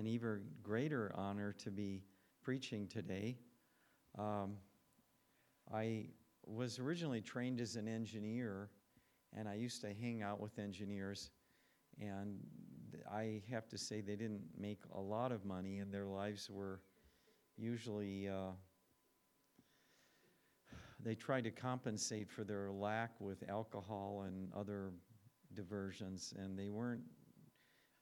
an even greater honor to be preaching today. Um, I was originally trained as an engineer, and I used to hang out with engineers. And I have to say, they didn't make a lot of money, and their lives were usually, uh, they tried to compensate for their lack with alcohol and other diversions, and they weren't,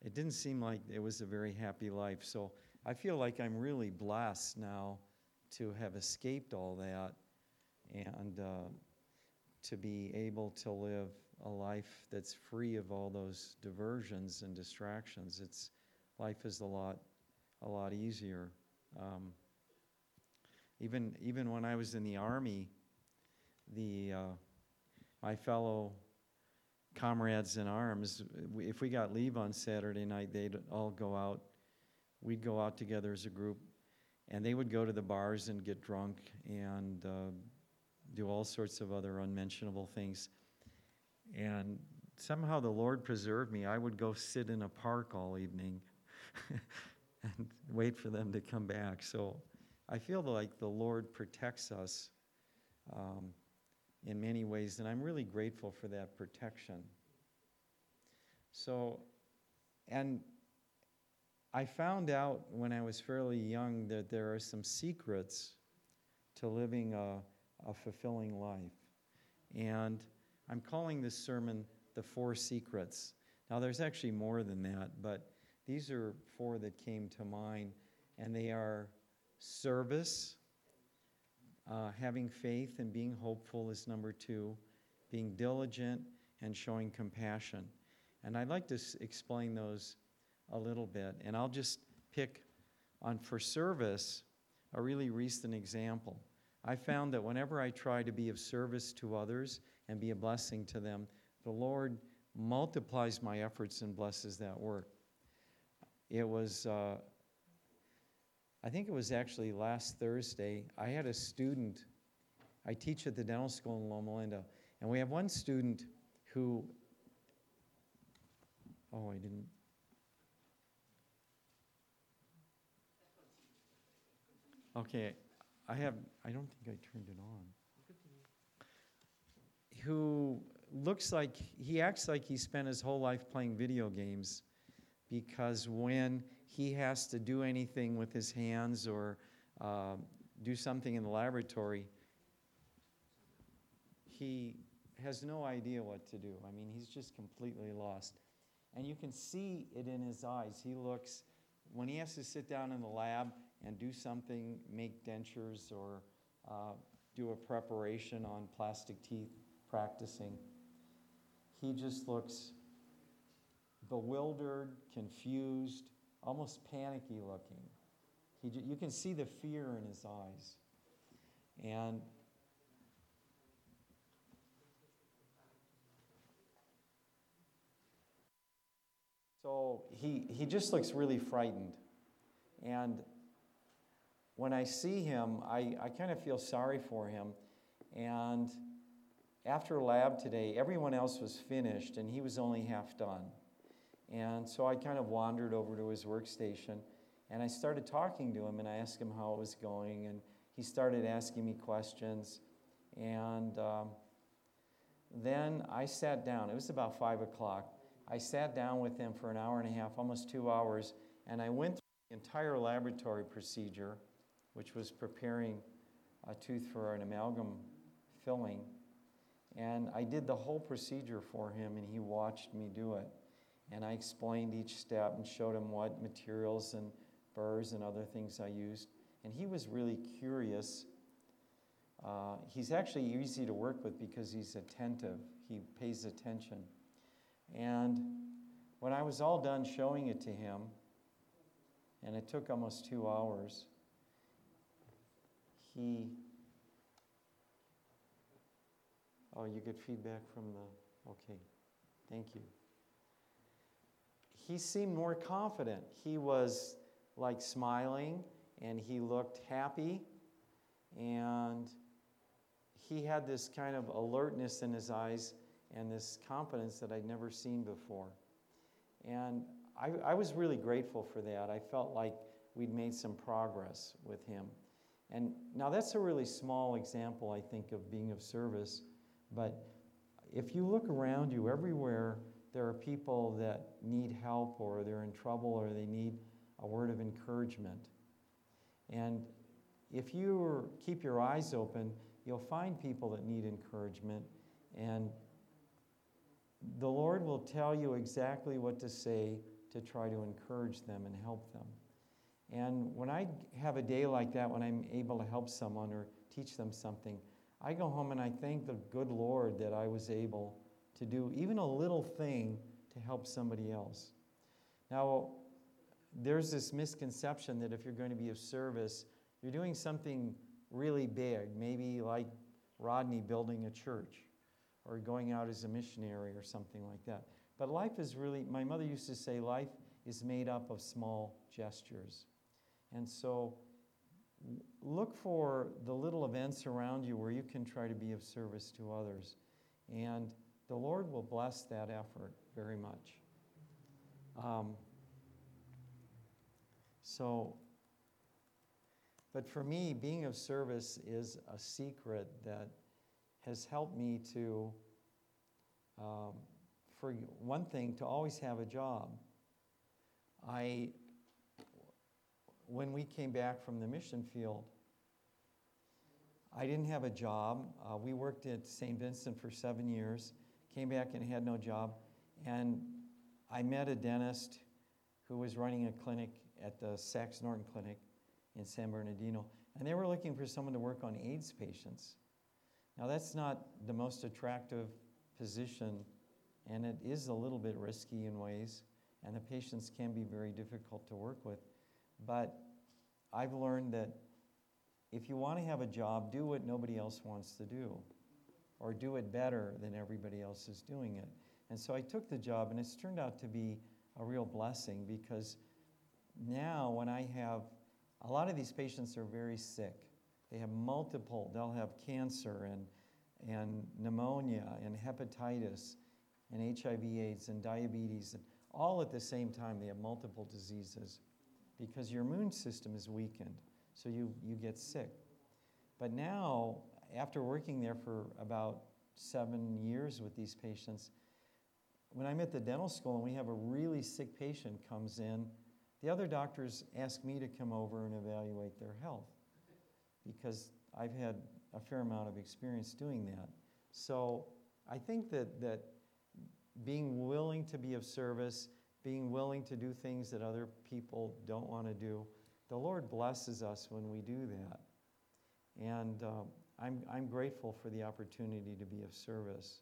it didn't seem like it was a very happy life. So I feel like I'm really blessed now to have escaped all that and uh, to be able to live a life that's free of all those diversions and distractions. It's life is a lot, a lot easier. Um, even even when I was in the army, the uh, my fellow comrades in arms, if we got leave on Saturday night, they'd all go out. We'd go out together as a group, and they would go to the bars and get drunk and uh, do all sorts of other unmentionable things. And somehow the Lord preserved me. I would go sit in a park all evening and wait for them to come back. So I feel like the Lord protects us um, in many ways, and I'm really grateful for that protection. So, and I found out when I was fairly young that there are some secrets to living a, a fulfilling life. And I'm calling this sermon The Four Secrets. Now, there's actually more than that, but these are four that came to mind, and they are service, uh, having faith and being hopeful is number two, being diligent, and showing compassion. And I'd like to s- explain those a little bit. And I'll just pick on for service a really recent example. I found that whenever I try to be of service to others and be a blessing to them, the Lord multiplies my efforts and blesses that work. It was, uh, I think it was actually last Thursday, I had a student, I teach at the dental school in Loma Linda, and we have one student who, oh, I didn't. Okay, I have, I don't think I turned it on. Who looks like, he acts like he spent his whole life playing video games because when he has to do anything with his hands or uh, do something in the laboratory, he has no idea what to do. I mean, he's just completely lost. And you can see it in his eyes. He looks, when he has to sit down in the lab and do something, make dentures or uh, do a preparation on plastic teeth practicing, he just looks bewildered, confused, almost panicky looking. He, you can see the fear in his eyes. And so he, he just looks really frightened. And when I see him, I, I kind of feel sorry for him. And after lab today, everyone else was finished and he was only half done. And so I kind of wandered over to his workstation and I started talking to him and I asked him how it was going. And he started asking me questions. And um, then I sat down. It was about five o'clock. I sat down with him for an hour and a half, almost two hours, and I went through the entire laboratory procedure, which was preparing a tooth for an amalgam filling. And I did the whole procedure for him, and he watched me do it. And I explained each step and showed him what materials and burrs and other things I used. And he was really curious. Uh, he's actually easy to work with because he's attentive, he pays attention. And when I was all done showing it to him, and it took almost two hours, he. Oh, you get feedback from the. Okay, thank you. He seemed more confident. He was like smiling and he looked happy and he had this kind of alertness in his eyes and this confidence that I'd never seen before. And I, I was really grateful for that. I felt like we'd made some progress with him. And now that's a really small example, I think, of being of service. But if you look around you, everywhere there are people that need help or they're in trouble or they need a word of encouragement. And if you keep your eyes open, you'll find people that need encouragement. And the Lord will tell you exactly what to say to try to encourage them and help them. And when I have a day like that, when I'm able to help someone or teach them something, I go home and I thank the good Lord that I was able to do even a little thing to help somebody else. Now, there's this misconception that if you're going to be of service, you're doing something really big, maybe like Rodney building a church or going out as a missionary or something like that. But life is really, my mother used to say, life is made up of small gestures. And so look for the little events around you where you can try to be of service to others. And the Lord will bless that effort very much. Um, so, but for me, being of service is a secret that has helped me to, um, for one thing, to always have a job. I, when we came back from the mission field, I didn't have a job. Uh, we worked at St. Vincent for seven years, came back and had no job. And I met a dentist who was running a clinic at the SACHS Norton Clinic in San Bernardino, and they were looking for someone to work on AIDS patients. Now, that's not the most attractive position, and it is a little bit risky in ways, and the patients can be very difficult to work with. But I've learned that if you want to have a job, do what nobody else wants to do, or do it better than everybody else is doing it. And so I took the job, and it's turned out to be a real blessing because now when I have a lot of these patients are very sick. They have multiple, they'll have cancer and, and pneumonia and hepatitis and HIV AIDS and diabetes, and all at the same time. They have multiple diseases because your immune system is weakened, so you, you get sick. But now, after working there for about seven years with these patients, when I'm at the dental school and we have a really sick patient comes in, the other doctors ask me to come over and evaluate their health because I've had a fair amount of experience doing that. So I think that, that being willing to be of service, being willing to do things that other people don't want to do, the Lord blesses us when we do that. And um, I'm, I'm grateful for the opportunity to be of service.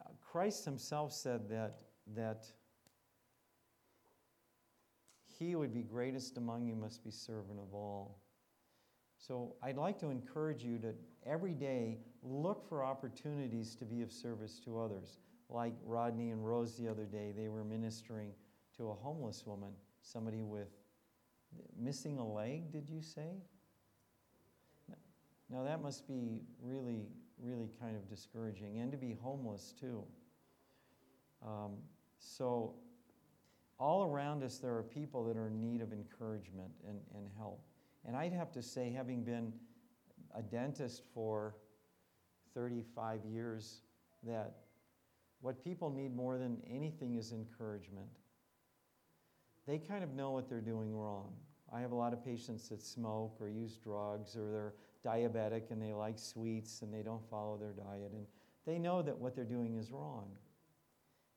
Uh, Christ himself said that, that he would be greatest among you must be servant of all. So I'd like to encourage you to every day look for opportunities to be of service to others. Like Rodney and Rose the other day, they were ministering to a homeless woman, somebody with missing a leg, did you say? Now that must be really, really kind of discouraging, and to be homeless too. Um, so all around us, there are people that are in need of encouragement and, and help. And I'd have to say, having been a dentist for 35 years, that what people need more than anything is encouragement. They kind of know what they're doing wrong. I have a lot of patients that smoke or use drugs or they're diabetic and they like sweets and they don't follow their diet. And they know that what they're doing is wrong.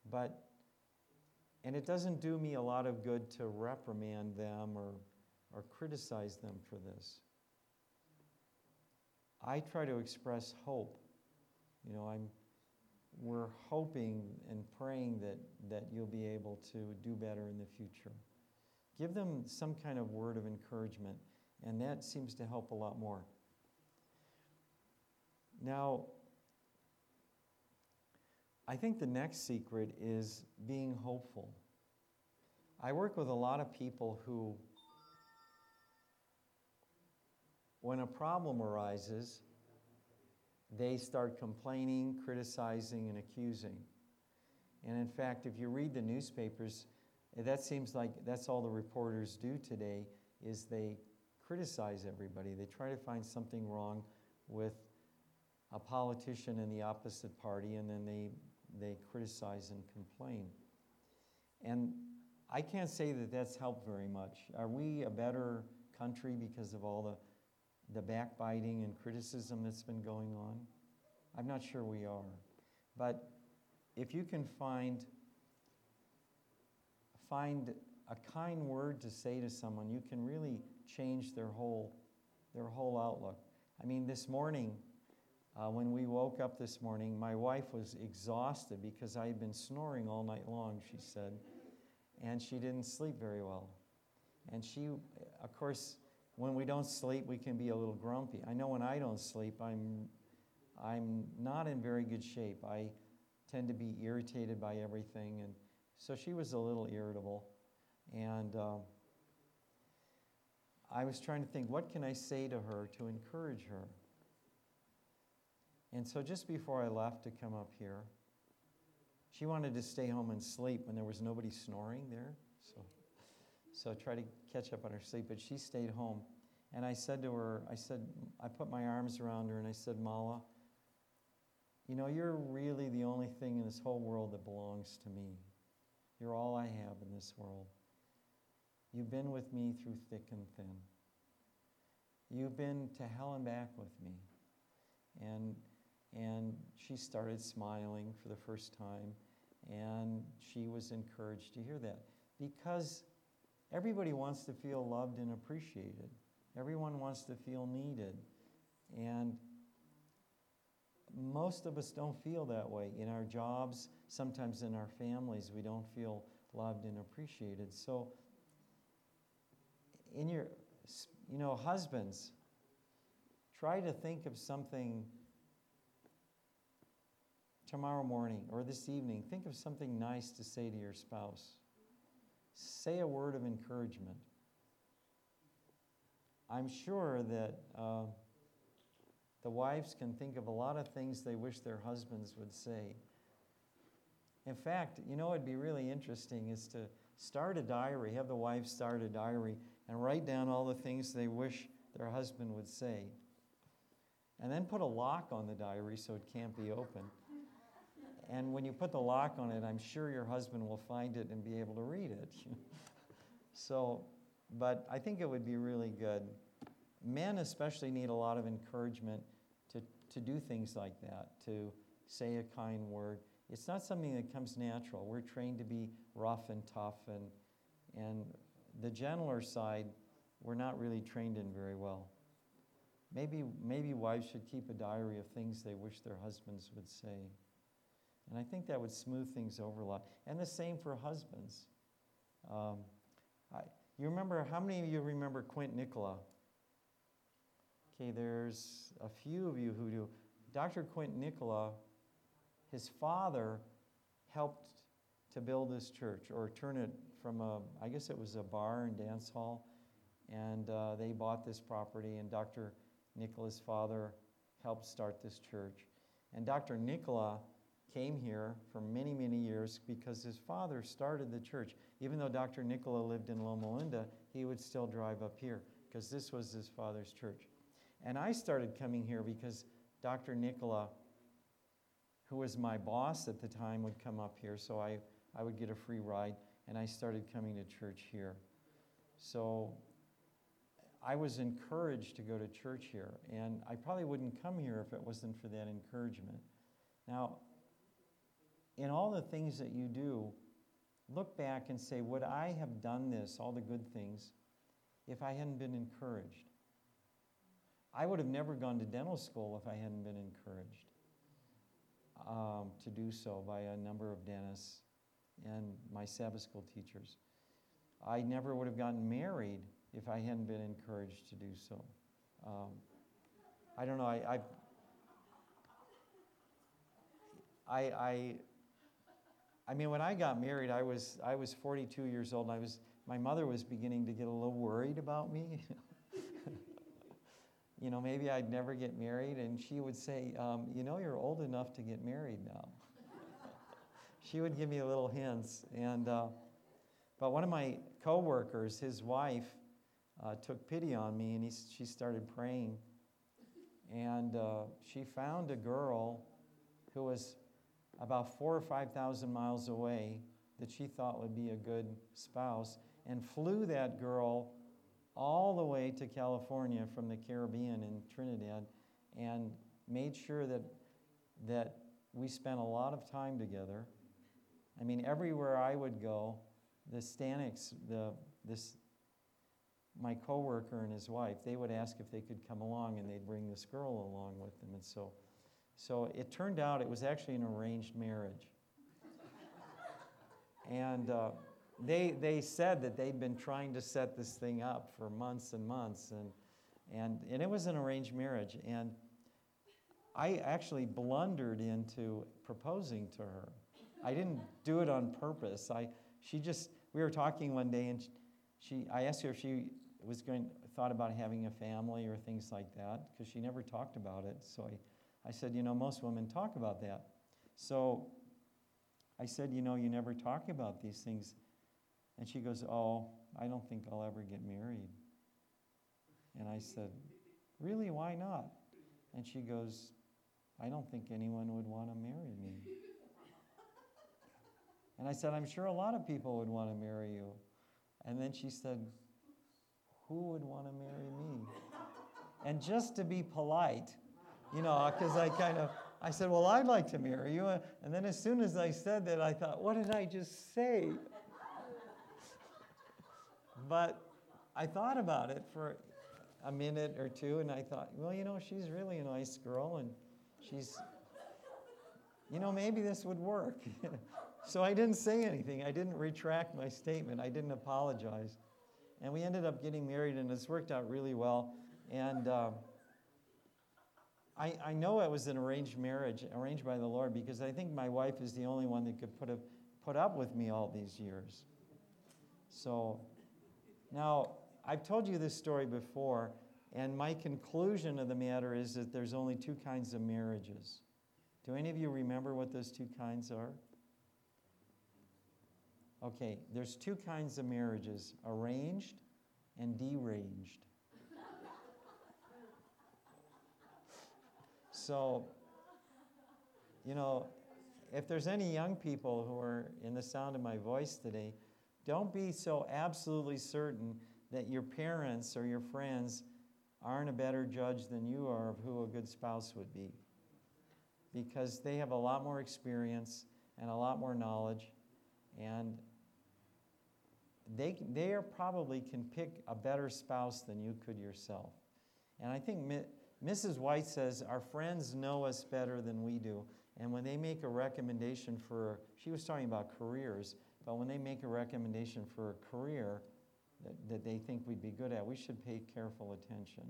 But and it doesn't do me a lot of good to reprimand them or, or criticize them for this. I try to express hope. You know, I'm, we're hoping and praying that, that you'll be able to do better in the future. Give them some kind of word of encouragement, and that seems to help a lot more. Now, I think the next secret is being hopeful. I work with a lot of people who, when a problem arises, they start complaining, criticizing, and accusing. And in fact, if you read the newspapers, that seems like that's all the reporters do today is they criticize everybody. They try to find something wrong with a politician in the opposite party and then they, they criticize and complain. And I can't say that that's helped very much. Are we a better country because of all the, the backbiting and criticism that's been going on? I'm not sure we are. But if you can find, find a kind word to say to someone, you can really change their whole, their whole outlook. I mean, this morning, uh, when we woke up this morning, my wife was exhausted because I had been snoring all night long, she said, and she didn't sleep very well. And she, of course, when we don't sleep, we can be a little grumpy. I know when I don't sleep, I'm, I'm not in very good shape. I tend to be irritated by everything, and so she was a little irritable. And um, I was trying to think, what can I say to her to encourage her? And so just before I left to come up here, she wanted to stay home and sleep when there was nobody snoring there. So, so try to catch up on her sleep. But she stayed home. And I said to her, I said, I put my arms around her and I said, Mala, you know, you're really the only thing in this whole world that belongs to me. You're all I have in this world. You've been with me through thick and thin. You've been to hell and back with me. And, and she started smiling for the first time, and she was encouraged to hear that. Because everybody wants to feel loved and appreciated, everyone wants to feel needed. And most of us don't feel that way. In our jobs, sometimes in our families, we don't feel loved and appreciated. So, in your, you know, husbands, try to think of something tomorrow morning or this evening. Think of something nice to say to your spouse. Say a word of encouragement. I'm sure that uh, the wives can think of a lot of things they wish their husbands would say. In fact, you know, it'd be really interesting is to start a diary, have the wives start a diary, and write down all the things they wish their husband would say. And then put a lock on the diary so it can't be opened. And when you put the lock on it, I'm sure your husband will find it and be able to read it. so, but I think it would be really good. Men, especially, need a lot of encouragement to, to do things like that, to say a kind word. It's not something that comes natural. We're trained to be rough and tough and, and the gentler side, we're not really trained in very well. Maybe, maybe wives should keep a diary of things they wish their husbands would say. And I think that would smooth things over a lot. And the same for husbands. Um, I, you remember, how many of you remember Quint Nicola? Okay, there's a few of you who do. Dr. Quint Nicola, his father helped to build this church or turn it from a, I guess it was a bar and dance hall. And uh, they bought this property, and Dr. Nicola's father helped start this church. And Dr. Nicola came here for many, many years because his father started the church. Even though Dr. Nicola lived in Loma Linda, he would still drive up here because this was his father's church. And I started coming here because Dr. Nicola, who was my boss at the time, would come up here, so I, I would get a free ride and I started coming to church here. So I was encouraged to go to church here, and I probably wouldn't come here if it wasn't for that encouragement. Now, in all the things that you do, look back and say, Would I have done this, all the good things, if I hadn't been encouraged? I would have never gone to dental school if I hadn't been encouraged um, to do so by a number of dentists and my Sabbath school teachers. I never would have gotten married if I hadn't been encouraged to do so. Um, I don't know. I, I, I, I, mean, when I got married, I was I was 42 years old. And I was my mother was beginning to get a little worried about me. you know, maybe I'd never get married, and she would say, um, "You know, you're old enough to get married now." she would give me little hints. And, uh, but one of my coworkers, his wife, uh, took pity on me and he, she started praying. And uh, she found a girl who was about four or 5,000 miles away that she thought would be a good spouse and flew that girl all the way to California from the Caribbean in Trinidad and made sure that, that we spent a lot of time together. I mean, everywhere I would go, the Staniks, the, this, my coworker and his wife, they would ask if they could come along and they'd bring this girl along with them. And so, so it turned out it was actually an arranged marriage. and uh, they, they said that they'd been trying to set this thing up for months and months. And, and, and it was an arranged marriage. And I actually blundered into proposing to her. I didn't do it on purpose. I, she just, we were talking one day and she, I asked her if she was going, thought about having a family or things like that, because she never talked about it. So I, I said, you know, most women talk about that. So I said, you know, you never talk about these things. And she goes, oh, I don't think I'll ever get married. And I said, really, why not? And she goes, I don't think anyone would want to marry me. And I said, I'm sure a lot of people would want to marry you. And then she said, Who would want to marry me? And just to be polite, you know, because I kind of, I said, Well, I'd like to marry you. And then as soon as I said that, I thought, What did I just say? but I thought about it for a minute or two, and I thought, Well, you know, she's really a nice girl, and she's, you know, maybe this would work. So I didn't say anything. I didn't retract my statement. I didn't apologize. And we ended up getting married, and it's worked out really well. And uh, I, I know it was an arranged marriage, arranged by the Lord, because I think my wife is the only one that could put, a, put up with me all these years. So now, I've told you this story before, and my conclusion of the matter is that there's only two kinds of marriages. Do any of you remember what those two kinds are? Okay, there's two kinds of marriages arranged and deranged. So, you know, if there's any young people who are in the sound of my voice today, don't be so absolutely certain that your parents or your friends aren't a better judge than you are of who a good spouse would be. Because they have a lot more experience and a lot more knowledge. And they, they are probably can pick a better spouse than you could yourself. And I think Mrs. White says, Our friends know us better than we do. And when they make a recommendation for, she was talking about careers, but when they make a recommendation for a career that, that they think we'd be good at, we should pay careful attention.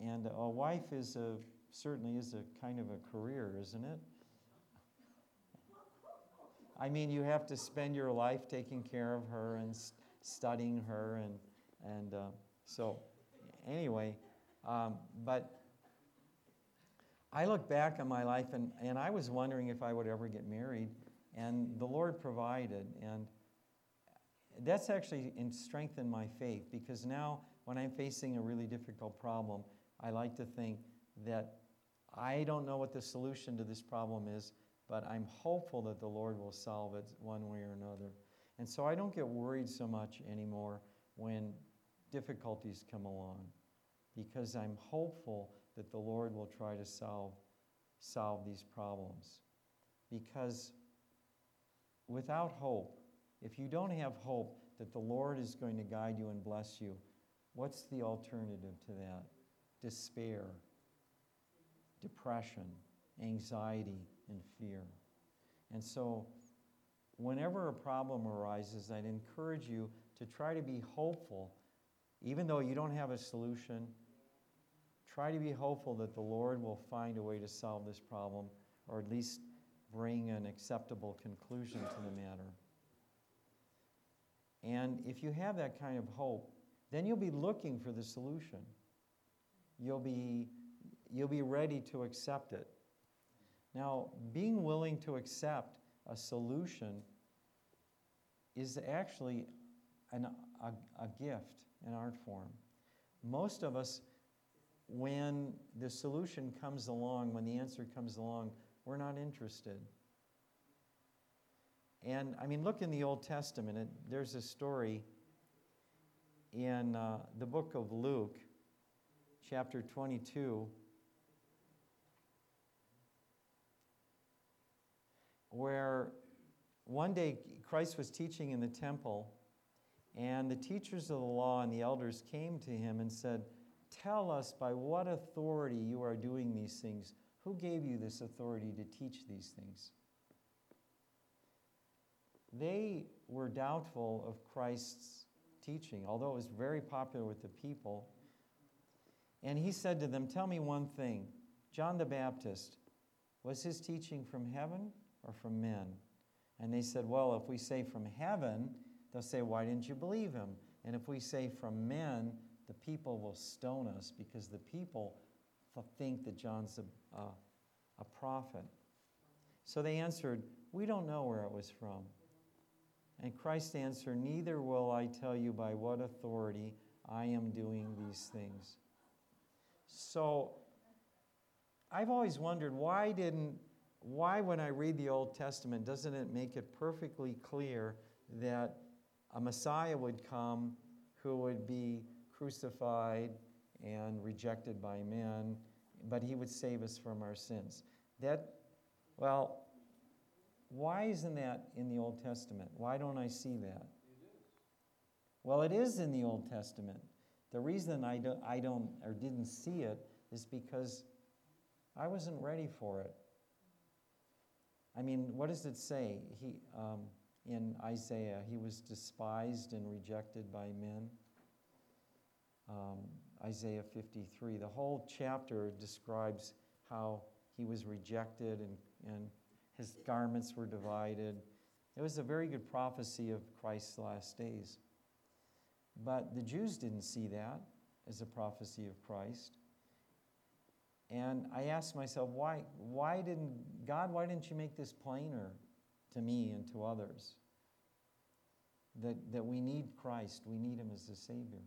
And a wife is a, certainly is a kind of a career, isn't it? I mean, you have to spend your life taking care of her and studying her, and and uh, so anyway, um, but I look back on my life, and and I was wondering if I would ever get married, and the Lord provided, and that's actually strengthened my faith because now when I'm facing a really difficult problem, I like to think that I don't know what the solution to this problem is, but I'm hopeful that the Lord will solve it one way or another. And so I don't get worried so much anymore when difficulties come along because I'm hopeful that the Lord will try to solve, solve these problems. Because without hope, if you don't have hope that the Lord is going to guide you and bless you, what's the alternative to that? Despair, depression, anxiety, and fear. And so, whenever a problem arises, I'd encourage you to try to be hopeful. Even though you don't have a solution, try to be hopeful that the Lord will find a way to solve this problem or at least bring an acceptable conclusion to the matter. And if you have that kind of hope, then you'll be looking for the solution. You'll be, you'll be ready to accept it. Now, being willing to accept a solution is actually an, a, a gift, an art form. Most of us, when the solution comes along, when the answer comes along, we're not interested. And I mean, look in the Old Testament, it, there's a story in uh, the book of Luke, chapter 22, where one day Christ was teaching in the temple, and the teachers of the law and the elders came to him and said, Tell us by what authority you are doing these things. Who gave you this authority to teach these things? They were doubtful of Christ's teaching, although it was very popular with the people. And he said to them, Tell me one thing. John the Baptist, was his teaching from heaven or from men? And they said, Well, if we say from heaven, they'll say, Why didn't you believe him? And if we say from men, the people will stone us because the people think that John's a, a, a prophet. So they answered, We don't know where it was from. And Christ answered, Neither will I tell you by what authority I am doing these things. So I've always wondered why didn't why when I read the Old Testament doesn't it make it perfectly clear that a Messiah would come who would be crucified and rejected by men, but he would save us from our sins. That well, why isn't that in the Old Testament? Why don't I see that? Well, it is in the Old Testament. The reason I don't, I don't or didn't see it is because I wasn't ready for it. I mean, what does it say? He, um, in Isaiah, he was despised and rejected by men. Um, Isaiah 53. The whole chapter describes how he was rejected and, and his garments were divided. It was a very good prophecy of Christ's last days. But the Jews didn't see that as a prophecy of Christ. And I asked myself, why, why didn't, God, why didn't you make this plainer to me and to others? That, that we need Christ, we need Him as the Savior.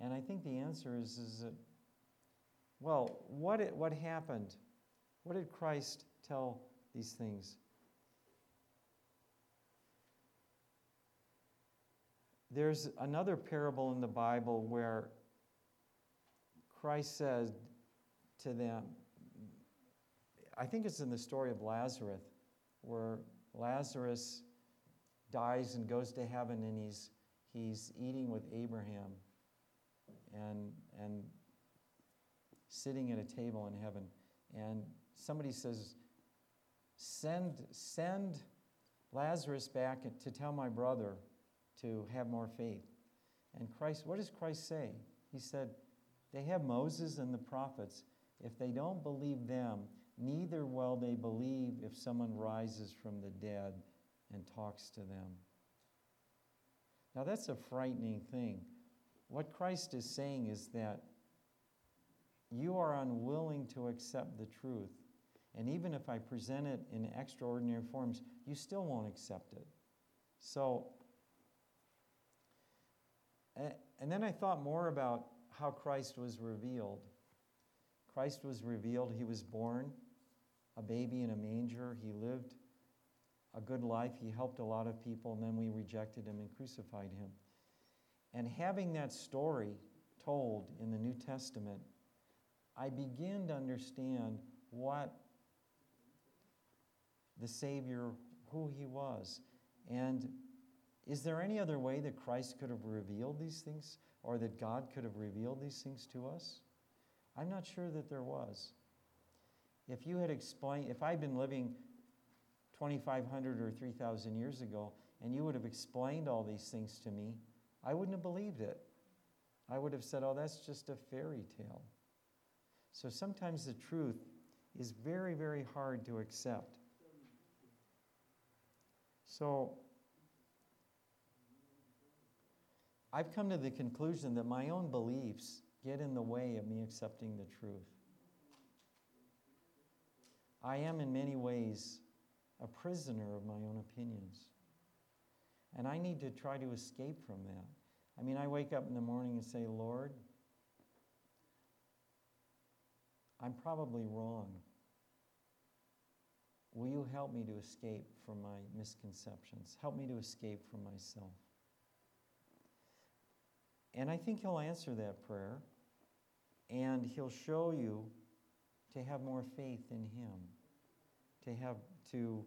And I think the answer is, is that, well, what, it, what happened? What did Christ tell these things? There's another parable in the Bible where Christ said to them, I think it's in the story of Lazarus, where Lazarus dies and goes to heaven and he's, he's eating with Abraham and, and sitting at a table in heaven. And somebody says, Send, send Lazarus back to tell my brother to have more faith. And Christ, what does Christ say? He said, They have Moses and the prophets. If they don't believe them, neither will they believe if someone rises from the dead and talks to them. Now, that's a frightening thing. What Christ is saying is that you are unwilling to accept the truth. And even if I present it in extraordinary forms, you still won't accept it. So, and then I thought more about how Christ was revealed. Christ was revealed, he was born a baby in a manger, he lived a good life, he helped a lot of people, and then we rejected him and crucified him. And having that story told in the New Testament, I begin to understand what the Savior, who he was. And is there any other way that Christ could have revealed these things or that God could have revealed these things to us? I'm not sure that there was. If you had explained, if I'd been living 2,500 or 3,000 years ago and you would have explained all these things to me, I wouldn't have believed it. I would have said, oh, that's just a fairy tale. So sometimes the truth is very, very hard to accept. So I've come to the conclusion that my own beliefs get in the way of me accepting the truth. I am, in many ways, a prisoner of my own opinions. And I need to try to escape from that. I mean, I wake up in the morning and say, Lord, I'm probably wrong. Will you help me to escape from my misconceptions? Help me to escape from myself. And I think He'll answer that prayer, and He'll show you to have more faith in Him, to have to.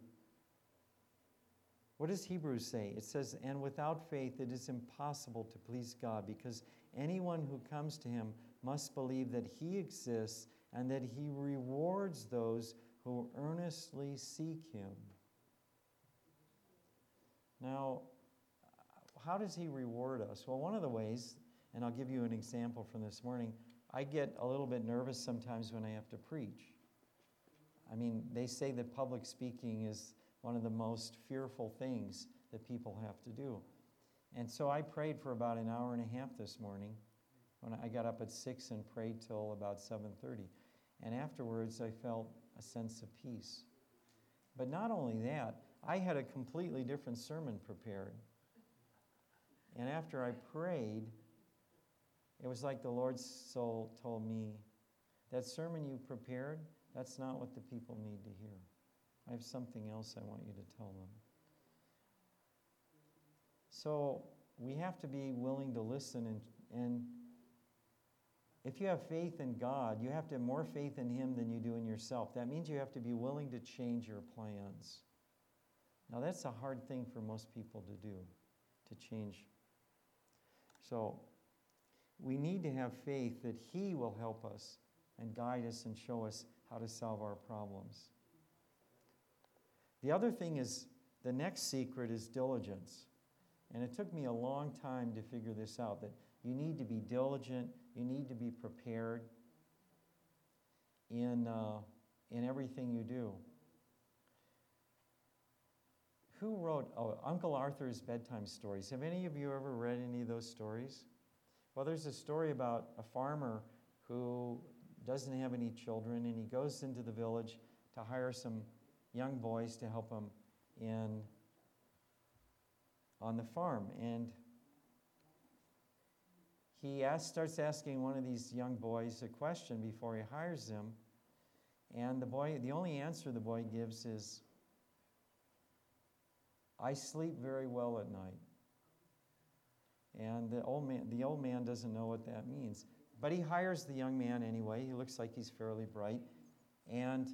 What does Hebrews say? It says, And without faith it is impossible to please God, because anyone who comes to Him must believe that He exists and that He rewards those who earnestly seek Him. Now, how does He reward us? Well, one of the ways, and I'll give you an example from this morning, I get a little bit nervous sometimes when I have to preach. I mean, they say that public speaking is one of the most fearful things that people have to do. And so I prayed for about an hour and a half this morning. When I got up at 6 and prayed till about 7:30. And afterwards I felt a sense of peace. But not only that, I had a completely different sermon prepared. And after I prayed, it was like the Lord's soul told me, That sermon you prepared, that's not what the people need to hear. I have something else I want you to tell them. So we have to be willing to listen and, and if you have faith in God, you have to have more faith in Him than you do in yourself. That means you have to be willing to change your plans. Now, that's a hard thing for most people to do, to change. So, we need to have faith that He will help us and guide us and show us how to solve our problems. The other thing is the next secret is diligence. And it took me a long time to figure this out that you need to be diligent, you need to be prepared in, uh, in everything you do. Who wrote oh, Uncle Arthur's bedtime stories? Have any of you ever read any of those stories? Well, there's a story about a farmer who doesn't have any children and he goes into the village to hire some young boys to help him in on the farm. And he starts asking one of these young boys a question before he hires him. And the boy, the only answer the boy gives is, I sleep very well at night. And the old man, the old man doesn't know what that means. But he hires the young man anyway. He looks like he's fairly bright. And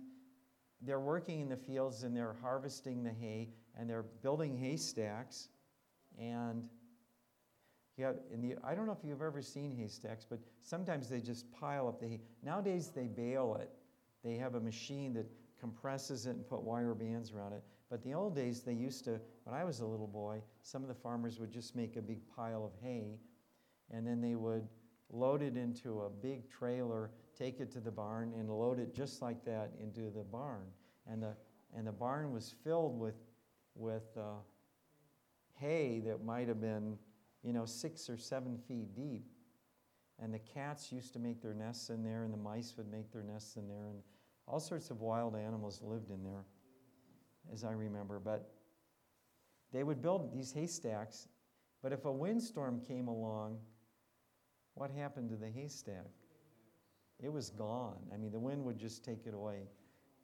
they're working in the fields and they're harvesting the hay and they're building haystacks. And yeah, in the, I don't know if you've ever seen haystacks, but sometimes they just pile up the hay. Nowadays they bale it. They have a machine that compresses it and put wire bands around it. But the old days they used to, when I was a little boy, some of the farmers would just make a big pile of hay and then they would load it into a big trailer, take it to the barn, and load it just like that into the barn. And the, and the barn was filled with, with uh, hay that might have been you know, six or seven feet deep. And the cats used to make their nests in there, and the mice would make their nests in there, and all sorts of wild animals lived in there, as I remember. But they would build these haystacks, but if a windstorm came along, what happened to the haystack? It was gone. I mean, the wind would just take it away.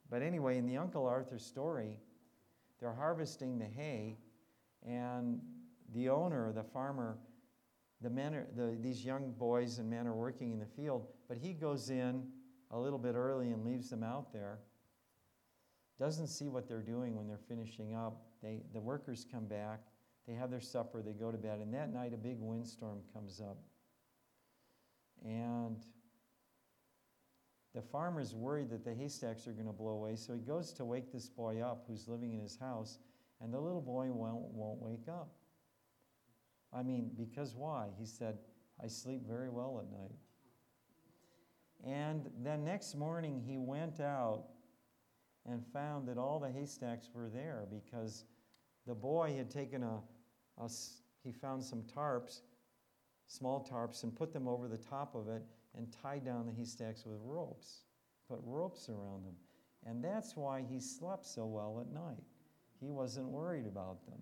But anyway, in the Uncle Arthur story, they're harvesting the hay, and the owner, the farmer, the men are, the, these young boys and men are working in the field, but he goes in a little bit early and leaves them out there. Doesn't see what they're doing when they're finishing up. They, the workers come back, they have their supper, they go to bed, and that night a big windstorm comes up. And the farmer's worried that the haystacks are going to blow away, so he goes to wake this boy up who's living in his house, and the little boy won't, won't wake up. I mean, because why? He said, I sleep very well at night. And then next morning, he went out and found that all the haystacks were there because the boy had taken a, a he found some tarps, small tarps, and put them over the top of it and tied down the haystacks with ropes, put ropes around them. And that's why he slept so well at night. he wasn't worried about them.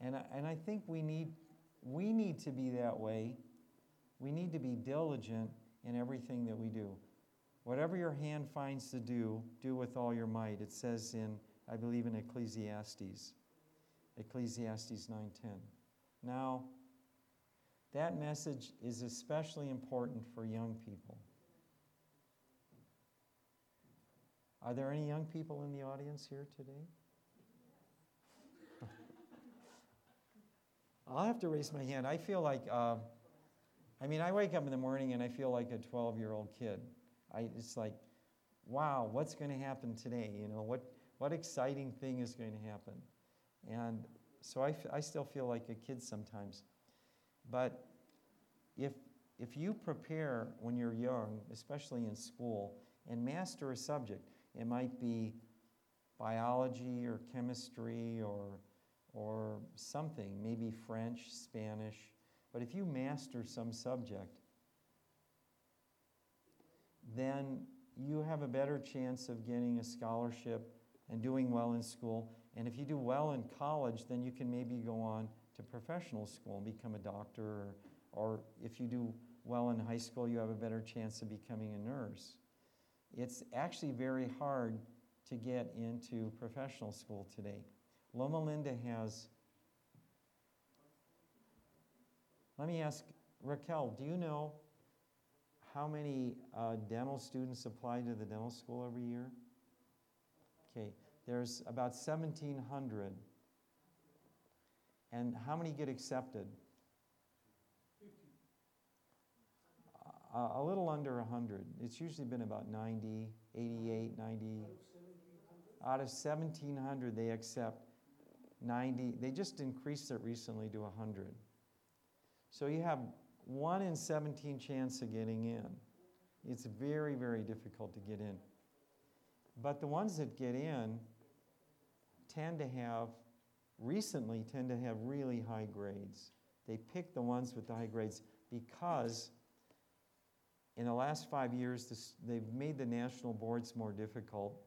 And I, and I think we need, we need to be that way. We need to be diligent in everything that we do. Whatever your hand finds to do, do with all your might. It says in, I believe in Ecclesiastes, Ecclesiastes 9:10. Now, that message is especially important for young people. Are there any young people in the audience here today? I'll have to raise my hand. I feel like, uh, I mean, I wake up in the morning and I feel like a 12 year old kid. I, it's like, wow, what's going to happen today? You know, what, what exciting thing is going to happen? And so I, I still feel like a kid sometimes. But if, if you prepare when you're young, especially in school, and master a subject, it might be biology or chemistry or, or something, maybe French, Spanish. But if you master some subject, then you have a better chance of getting a scholarship and doing well in school. And if you do well in college, then you can maybe go on to professional school and become a doctor. Or, or if you do well in high school, you have a better chance of becoming a nurse. It's actually very hard to get into professional school today. Loma Linda has. Let me ask Raquel, do you know how many uh, dental students apply to the dental school every year? Okay, there's about 1,700. And how many get accepted? A little under 100. It's usually been about 90, 88, 90. Out of 1,700, they accept 90. They just increased it recently to 100. So you have 1 in 17 chance of getting in. It's very, very difficult to get in. But the ones that get in tend to have, recently, tend to have really high grades. They pick the ones with the high grades because in the last five years, this, they've made the national boards more difficult.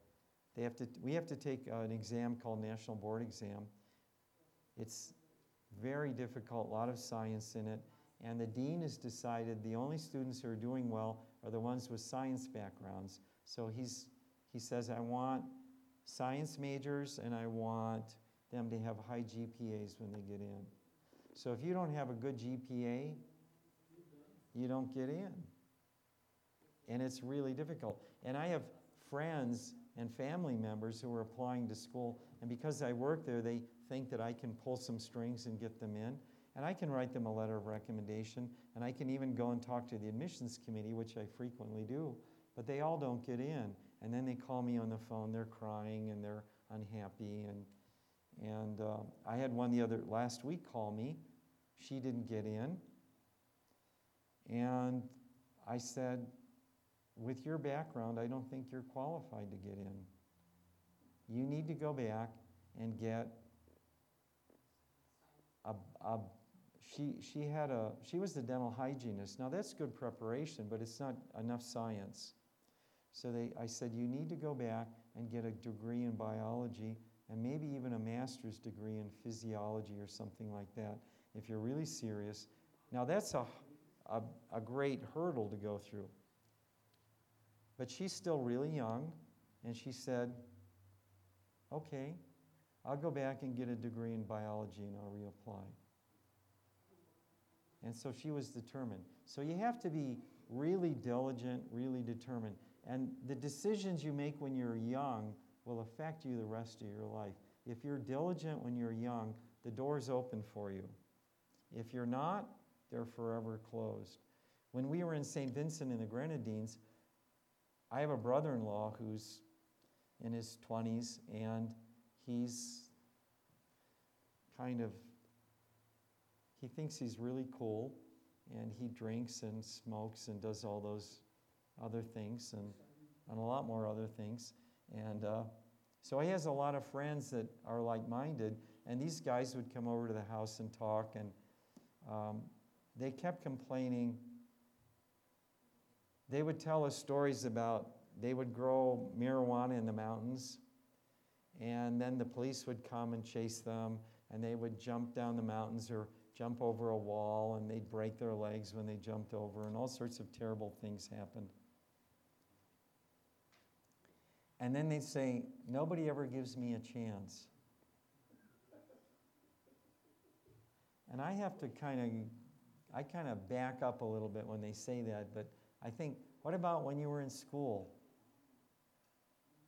They have to, we have to take an exam called National Board Exam. It's very difficult, a lot of science in it. And the dean has decided the only students who are doing well are the ones with science backgrounds. So he's, he says, I want science majors and I want them to have high GPAs when they get in. So if you don't have a good GPA, you don't get in. And it's really difficult. And I have friends and family members who are applying to school, and because I work there, they think that I can pull some strings and get them in. And I can write them a letter of recommendation, and I can even go and talk to the admissions committee, which I frequently do, but they all don't get in. And then they call me on the phone, they're crying and they're unhappy. And, and uh, I had one the other last week call me. She didn't get in. And I said, with your background, I don't think you're qualified to get in. You need to go back and get a, a she, she had a she was the dental hygienist now that's good preparation but it's not enough science so they, i said you need to go back and get a degree in biology and maybe even a master's degree in physiology or something like that if you're really serious now that's a, a, a great hurdle to go through but she's still really young and she said okay i'll go back and get a degree in biology and i'll reapply and so she was determined. So you have to be really diligent, really determined. And the decisions you make when you're young will affect you the rest of your life. If you're diligent when you're young, the door's open for you. If you're not, they're forever closed. When we were in St. Vincent in the Grenadines, I have a brother in law who's in his 20s, and he's kind of he thinks he's really cool and he drinks and smokes and does all those other things and, and a lot more other things. And uh, so he has a lot of friends that are like minded, and these guys would come over to the house and talk, and um, they kept complaining. They would tell us stories about they would grow marijuana in the mountains, and then the police would come and chase them, and they would jump down the mountains or jump over a wall, and they'd break their legs when they jumped over, and all sorts of terrible things happened. And then they'd say, Nobody ever gives me a chance. And I have to kind of, I kind of back up a little bit when they say that, but I think, what about when you were in school?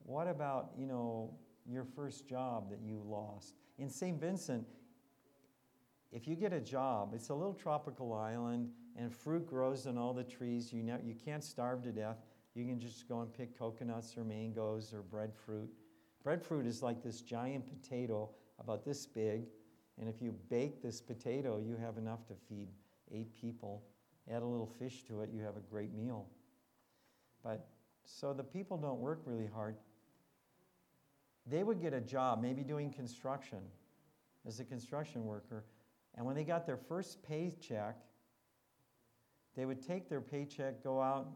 What about, you know, your first job that you lost? In St. Vincent, if you get a job, it's a little tropical island and fruit grows on all the trees. You, know, you can't starve to death. You can just go and pick coconuts or mangoes or breadfruit. Breadfruit is like this giant potato about this big, and if you bake this potato, you have enough to feed eight people. Add a little fish to it, you have a great meal. But so the people don't work really hard. They would get a job, maybe doing construction as a construction worker, and when they got their first paycheck, they would take their paycheck, go out,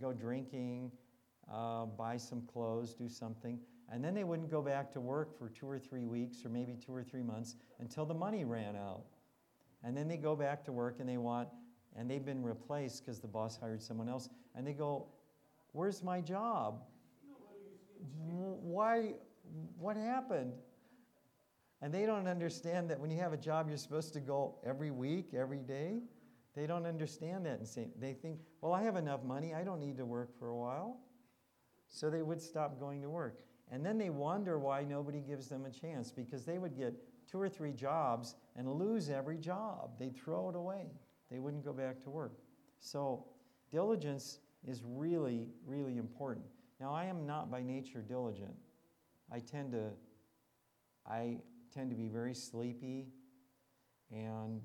go drinking, uh, buy some clothes, do something, and then they wouldn't go back to work for two or three weeks or maybe two or three months until the money ran out. And then they go back to work and they want, and they've been replaced because the boss hired someone else, and they go, Where's my job? Why? What happened? And they don't understand that when you have a job, you're supposed to go every week, every day. They don't understand that and say, they think, well, I have enough money, I don't need to work for a while. So they would stop going to work. And then they wonder why nobody gives them a chance because they would get two or three jobs and lose every job. They'd throw it away, they wouldn't go back to work. So diligence is really, really important. Now, I am not by nature diligent. I tend to, I tend to be very sleepy, and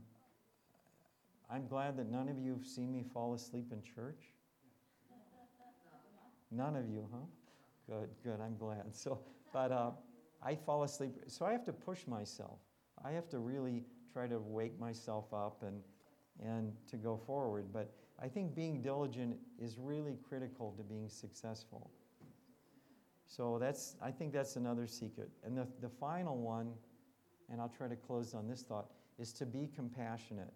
I'm glad that none of you have seen me fall asleep in church. None of you, huh? Good, good. I'm glad. So, but uh, I fall asleep, so I have to push myself. I have to really try to wake myself up and and to go forward. But I think being diligent is really critical to being successful. So that's I think that's another secret. And the, the final one, and I'll try to close on this thought, is to be compassionate.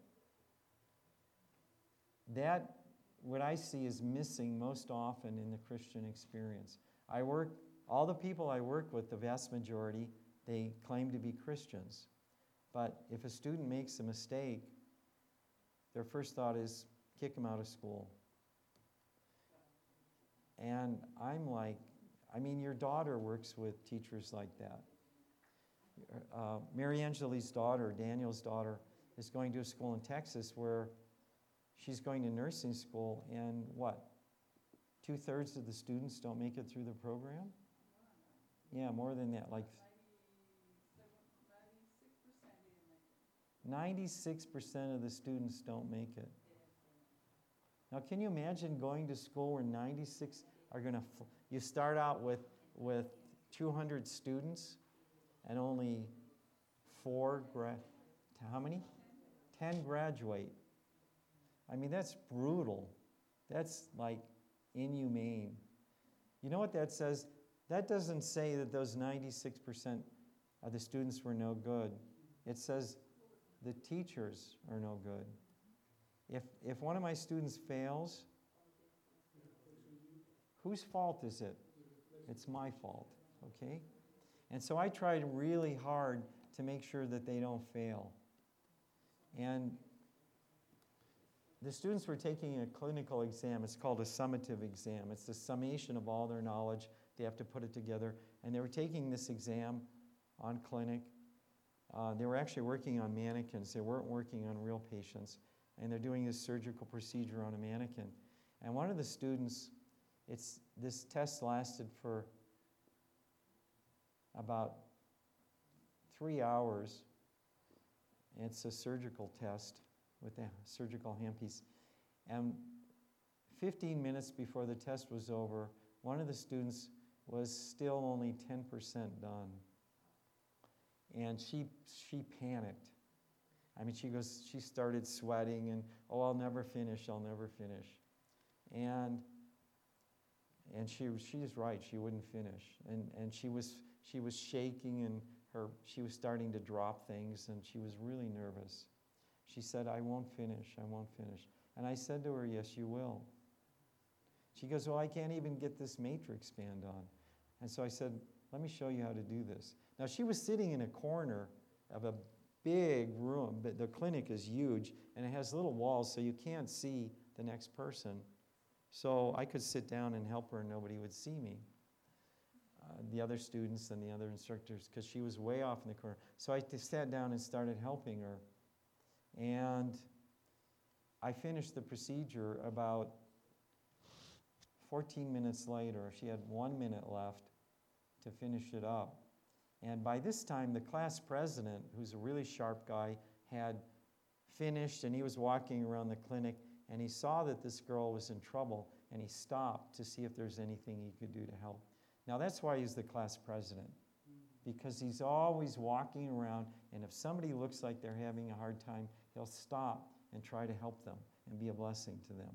That what I see is missing most often in the Christian experience. I work, all the people I work with, the vast majority, they claim to be Christians. But if a student makes a mistake, their first thought is kick them out of school. And I'm like, I mean, your daughter works with teachers like that. Uh, Mary Angeli's daughter, Daniel's daughter, is going to a school in Texas where she's going to nursing school, and what? Two thirds of the students don't make it through the program? Yeah, more than that. Like 96% of the students don't make it. Now, can you imagine going to school where 96 are going to, you start out with, with 200 students and only four, gra- how many? 10 graduate. I mean, that's brutal. That's like inhumane. You know what that says? That doesn't say that those 96% of the students were no good. It says the teachers are no good. If, if one of my students fails, whose fault is it? It's my fault, okay? And so I tried really hard to make sure that they don't fail. And the students were taking a clinical exam. It's called a summative exam. It's the summation of all their knowledge. They have to put it together. And they were taking this exam on clinic. Uh, they were actually working on mannequins. They weren't working on real patients. And they're doing this surgical procedure on a mannequin. And one of the students, it's, this test lasted for about three hours. It's a surgical test with the surgical handpiece. And 15 minutes before the test was over, one of the students was still only 10% done. And she, she panicked. I mean, she goes, she started sweating and, oh, I'll never finish, I'll never finish. And, and she, she is right, she wouldn't finish. And, and she was she was shaking and her, she was starting to drop things and she was really nervous. She said, I won't finish, I won't finish. And I said to her, Yes, you will. She goes, Well, I can't even get this matrix band on. And so I said, Let me show you how to do this. Now, she was sitting in a corner of a big room, but the clinic is huge and it has little walls so you can't see the next person. So I could sit down and help her and nobody would see me. Uh, the other students and the other instructors, because she was way off in the corner. So I sat down and started helping her. And I finished the procedure about 14 minutes later. She had one minute left to finish it up. And by this time, the class president, who's a really sharp guy, had finished and he was walking around the clinic and he saw that this girl was in trouble and he stopped to see if there's anything he could do to help. Now, that's why he's the class president, hmm. because he's always walking around, and if somebody looks like they're having a hard time, he'll stop and try to help them and be a blessing to them.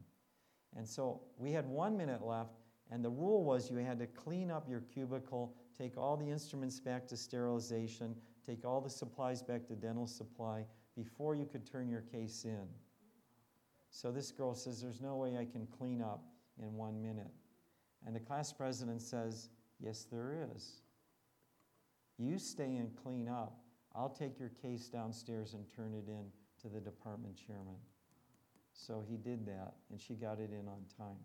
And so we had one minute left, and the rule was you had to clean up your cubicle, take all the instruments back to sterilization, take all the supplies back to dental supply before you could turn your case in. So this girl says, There's no way I can clean up in one minute. And the class president says, Yes, there is. You stay and clean up. I'll take your case downstairs and turn it in to the department chairman. So he did that, and she got it in on time.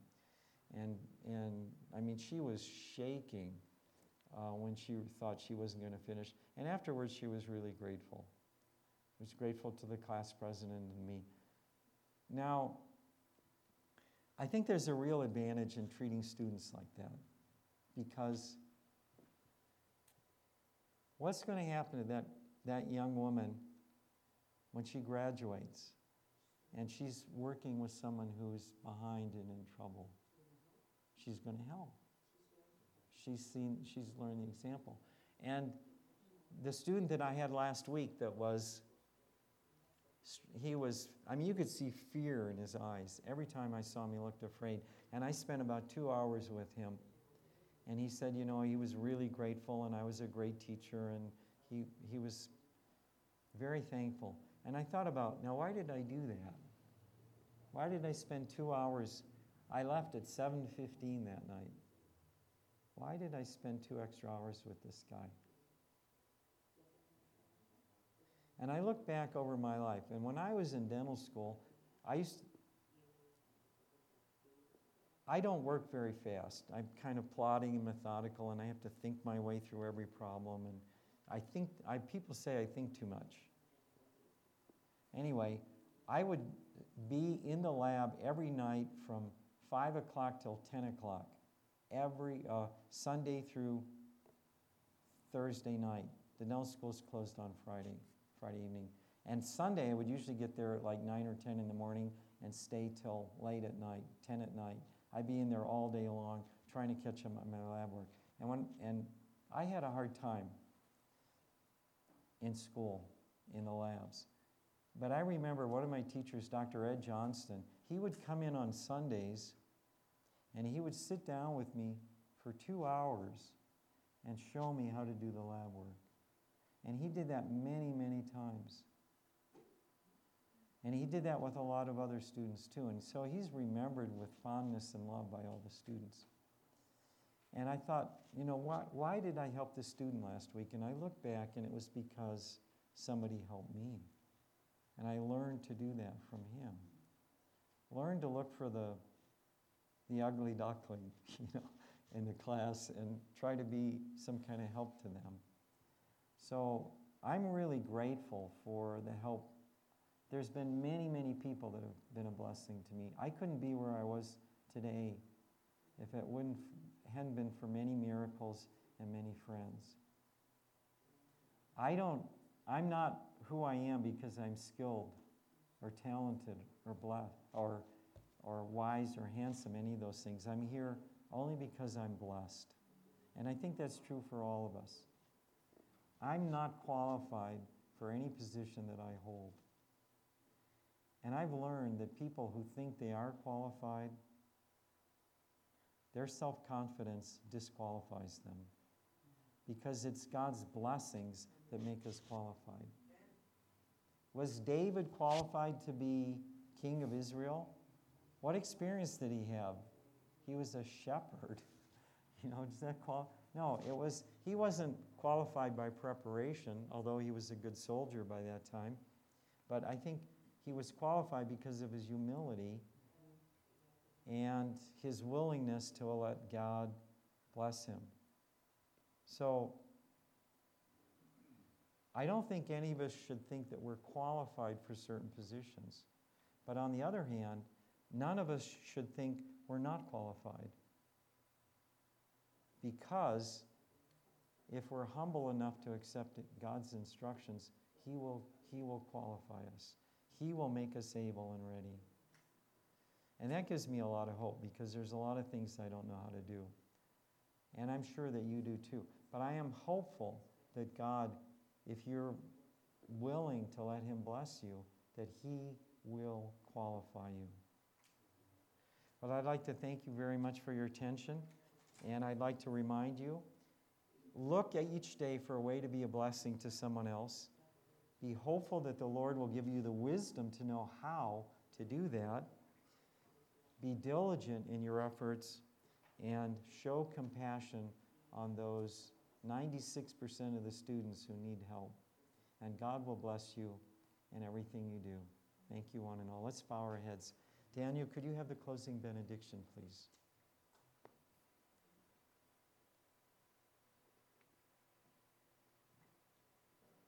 And, and I mean, she was shaking uh, when she thought she wasn't going to finish. And afterwards, she was really grateful. She was grateful to the class president and me. Now, I think there's a real advantage in treating students like that because what's going to happen to that, that young woman when she graduates and she's working with someone who's behind and in trouble? She's going to help. She's seen, she's learned the example. And the student that I had last week that was, he was, I mean, you could see fear in his eyes. Every time I saw him, he looked afraid. And I spent about two hours with him and he said, you know, he was really grateful and I was a great teacher and he, he was very thankful. And I thought about, now, why did I do that? Why did I spend two hours? I left at 7.15 that night. Why did I spend two extra hours with this guy? And I look back over my life, and when I was in dental school, I used to, I don't work very fast. I'm kind of plodding and methodical, and I have to think my way through every problem. And I think, I, people say I think too much. Anyway, I would be in the lab every night from 5 o'clock till 10 o'clock, every uh, Sunday through Thursday night. The dental school's closed on Friday, Friday evening. And Sunday, I would usually get there at like 9 or 10 in the morning and stay till late at night, 10 at night. I'd be in there all day long trying to catch up on my lab work. And, when, and I had a hard time in school, in the labs. But I remember one of my teachers, Dr. Ed Johnston, he would come in on Sundays and he would sit down with me for two hours and show me how to do the lab work. And he did that many, many times. And he did that with a lot of other students too. And so he's remembered with fondness and love by all the students. And I thought, you know, why, why did I help this student last week? And I looked back and it was because somebody helped me. And I learned to do that from him. Learn to look for the, the ugly duckling, you know, in the class and try to be some kind of help to them. So I'm really grateful for the help there's been many, many people that have been a blessing to me. I couldn't be where I was today if it wouldn't hadn't been for many miracles and many friends. I don't I'm not who I am because I'm skilled or talented or blessed or or wise or handsome, any of those things. I'm here only because I'm blessed. And I think that's true for all of us. I'm not qualified for any position that I hold. And I've learned that people who think they are qualified, their self confidence disqualifies them. because it's God's blessings that make us qualified. Was David qualified to be king of Israel? What experience did he have? He was a shepherd. You know, does that qualify? No, it was he wasn't qualified by preparation, although he was a good soldier by that time. But I think he was qualified because of his humility and his willingness to let God bless him. So I don't think any of us should think that we're qualified for certain positions. But on the other hand, none of us should think we're not qualified. Because if we're humble enough to accept God's instructions, He will, he will qualify us. He will make us able and ready. And that gives me a lot of hope because there's a lot of things I don't know how to do. And I'm sure that you do too. But I am hopeful that God, if you're willing to let Him bless you, that He will qualify you. But I'd like to thank you very much for your attention. And I'd like to remind you look at each day for a way to be a blessing to someone else. Be hopeful that the Lord will give you the wisdom to know how to do that. Be diligent in your efforts and show compassion on those 96% of the students who need help. And God will bless you in everything you do. Thank you, one and all. Let's bow our heads. Daniel, could you have the closing benediction, please?